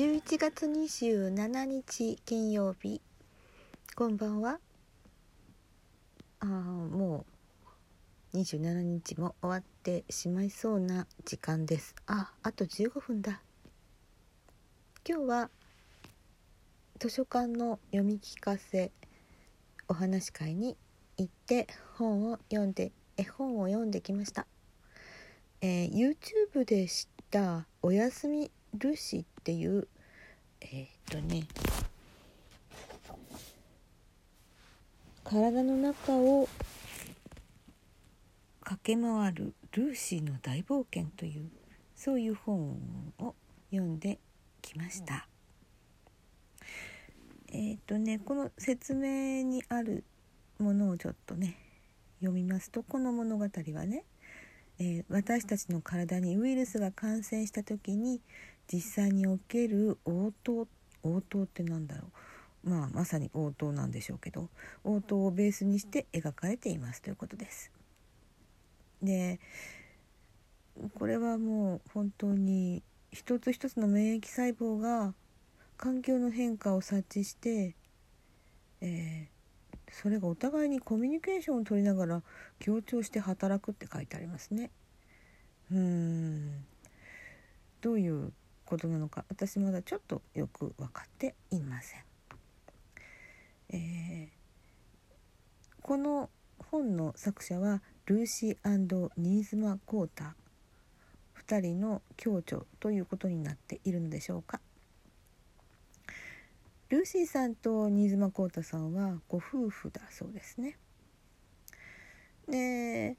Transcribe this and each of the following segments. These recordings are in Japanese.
11月27日金曜日。こんばんは。あもう27日も終わってしまいそうな時間です。ああと15分だ。今日は図書館の読み聞かせお話し会に行って本を読んで絵本を読んできました、えー YouTube で知った「おやすみルシー」っていうえーっとね体の中を駆け回るルーシーの大冒険というそういう本を読んできました。えーっとねこの説明にあるものをちょっとね読みますとこの物語はね、えー私たちの体にウイルスが感染した時に実際における応答応答ってなんだろうまあまさに応答なんでしょうけど応答をベースにして描かれていますということです。でこれはもう本当に一つ一つの免疫細胞が環境の変化を察知して、えーそれがお互いにコミュニケーションを取りながら協調して働くって書いてありますね。うーんどういうことなのか私まだちょっとよく分かっていません。えーこの本の作者はルーシー新妻コータ2人の共著ということになっているのでしょうか。ルーシーさんと新妻コータさんはご夫婦だそうですね。で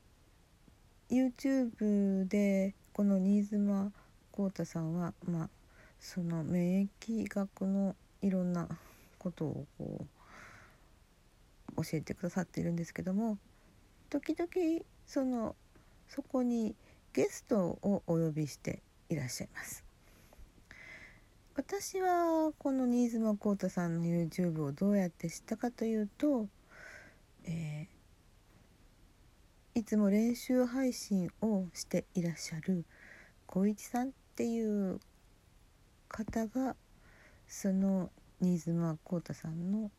YouTube でこの新妻コータさんはまあその免疫学のいろんなことをこう教えてくださっているんですけども時々そのそこにゲストをお呼びしていらっしゃいます。私はこの新妻コータさんの YouTube をどうやって知ったかというと、えーいつも練習配信をしていらっしゃる小一さんっていう方がその新妻コータさんの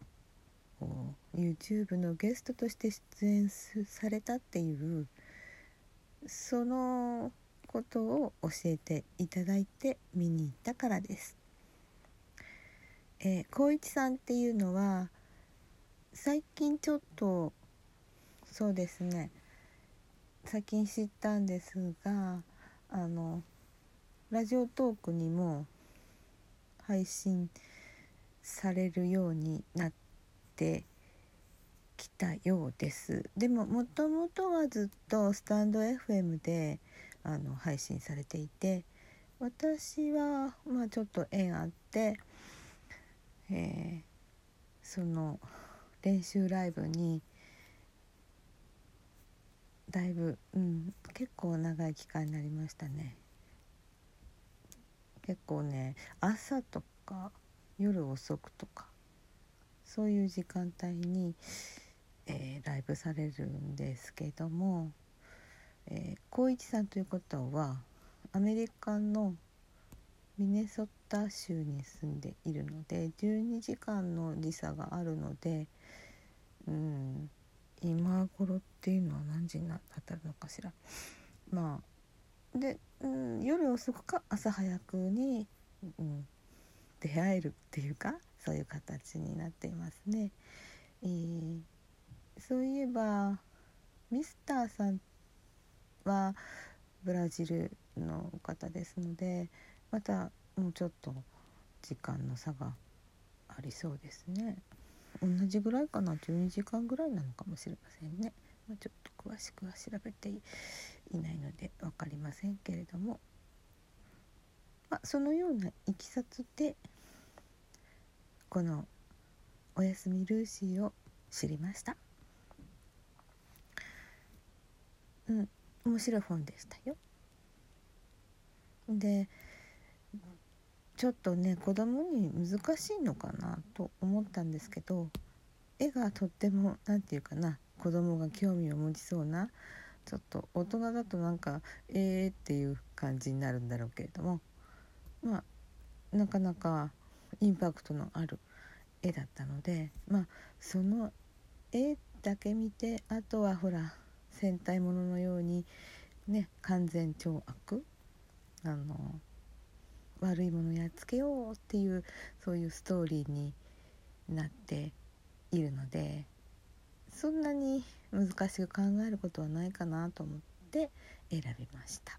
YouTube のゲストとして出演されたっていうそのことを教えていただいて見に行ったからです。えー、光一さんっていうのは最近ちょっとそうですね最近知ったんですがあのラジオトークにも配信されるようになってきたようです。でももともとはずっとスタンド FM であの配信されていて私はまあちょっと縁あって、えーその練習ライブにだいぶ、うん、結構長い期間になりましたね。結構ね朝とか夜遅くとかそういう時間帯に、えーライブされるんですけどもえー一さんという方はアメリカのミネソタ州に住んでいるので12時間の時差があるので、うん、今頃っていうのは何時になったるのかしら。まあで、うん、夜遅くか朝早くに、うん、出会えるっていうかそういう形になっていますね。えーそういえばミスターさんはブラジルの方ですのでまたもうちょっと時間の差がありそうですね。同じぐらいかな？12時間ぐらいなのかもしれませんね、まあ、ちょっと詳しくは調べていないので分かりませんけれども、まあ、そのようないきさつでこの「おやすみルーシー」を知りました。うん面白い本でしたよ。でちょっとね子供に難しいのかなと思ったんですけど絵がとっても何て言うかな子供が興味を持ちそうなちょっと大人だとなんかえーっていう感じになるんだろうけれども。まあなかなかインパクトのある絵だったのでまあその絵だけ見てあとはほら戦隊もののようにね完全懲悪あの悪いものやっつけようっていうそういうストーリーになっているので。そんなに難しく考えることはないかなと思って選びました、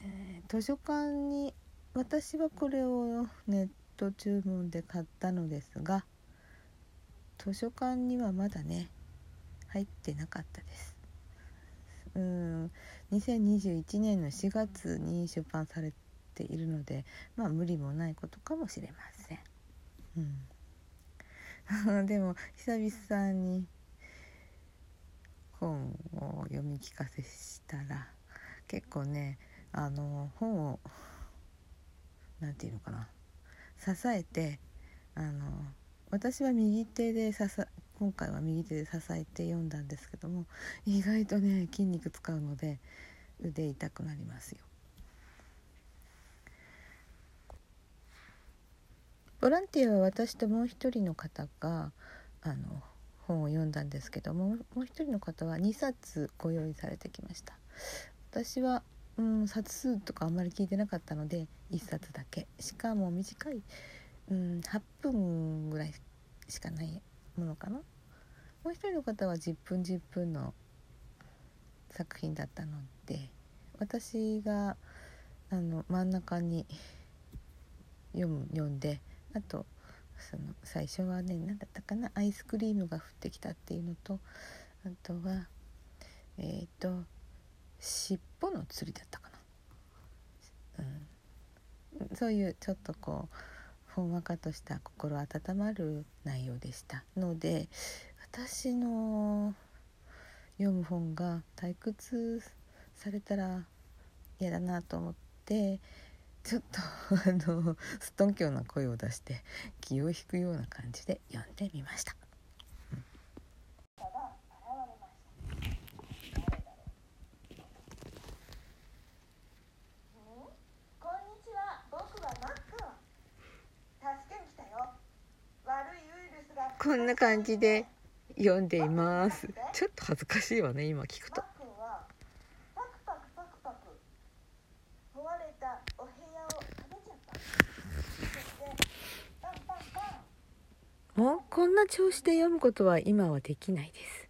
えー、図書館に私はこれをネット注文で買ったのですが図書館にはまだね入ってなかったです。うん2021年の4月に出版されているのでまあ無理もないことかもしれません、うん、でも久々に本を読み聞かせしたら結構ねあの本を何て言うのかな支えてあの私は右手で支今回は右手で支えて読んだんですけども意外とね筋肉使うので腕痛くなりますよ。ボランティアは私ともう一人の方があの本を読んだんですけどももう一人の方は2冊ご用意されてきました。私は、うん、冊数とかあんまり聞いてなかったので1冊だけ。しかも短い、うん、8分ぐらいしかないものかな。もう一人の方は10分10分の作品だったので私があの真ん中に読む読んであとその最初はね何だったかなアイスクリームが降ってきたっていうのとあとはえっ、ー、と尻尾の釣りだったかな、うん、そういうちょっとこうほんわかとした心温まる内容でした。ので私の読む本が退屈されたら嫌だなと思ってちょっとあのすっとんきょうな声を出して気を引くような感じで読んでみました。こんな感じで読んでいます。ちょっと恥ずかしいわね今聞くともうこんな調子で読むことは今はできないです。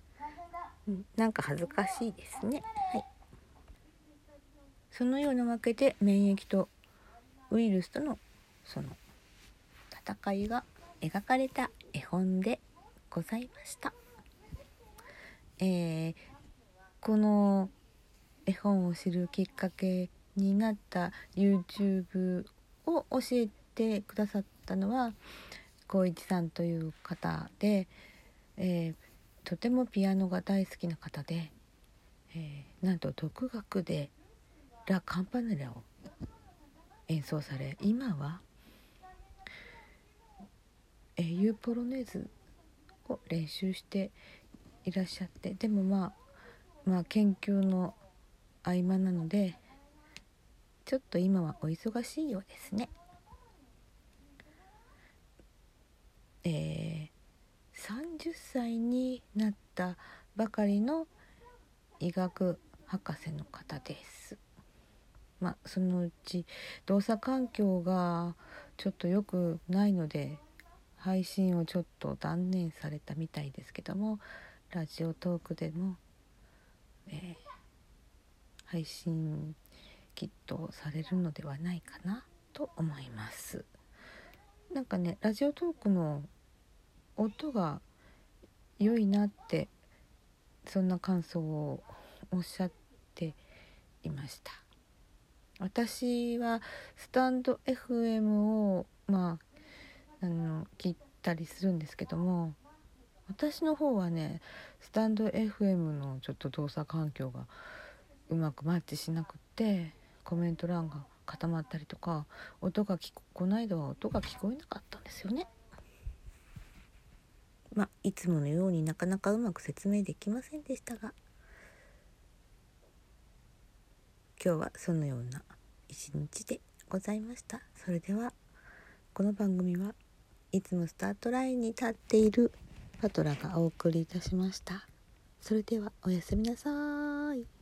うん、なんか恥ずかしいですね。はい。そのようなわけで免疫とウイルスとのその戦いが描かれた絵本でございました。えー、この絵本を知るきっかけになった YouTube を教えてくださったのは光一さんという方で、えー、とてもピアノが大好きな方で、えー、なんと独学でラ・カンパネラを演奏され今は、えー、ユーポロネーズを練習していらっしゃってでもまあまあ研究の合間なのでちょっと今はお忙しいようですね。えー、30歳になったばかりの医学博士の方です。まあ、そのうち動作環境がちょっと良くないので配信をちょっと断念されたみたいですけどもラジオトークでも、えー、配信きっとされるのではないかなと思います。なんかねラジオトークの音が良いなってそんな感想をおっしゃっていました。私はスタンド FM をまああの聞いたりするんですけども私の方はねスタンド FM のちょっと動作環境がうまくマッチしなくってコメント欄が固まったりとか音がここの間は音が聞こえなかったんですよね。まあ、いつものようになかなかうまく説明できませんでしたが今日はそのような一日でございました。それではこの番組はいつもスタートラインに立っているパトラがお送りいたしました。それではおやすみなさい。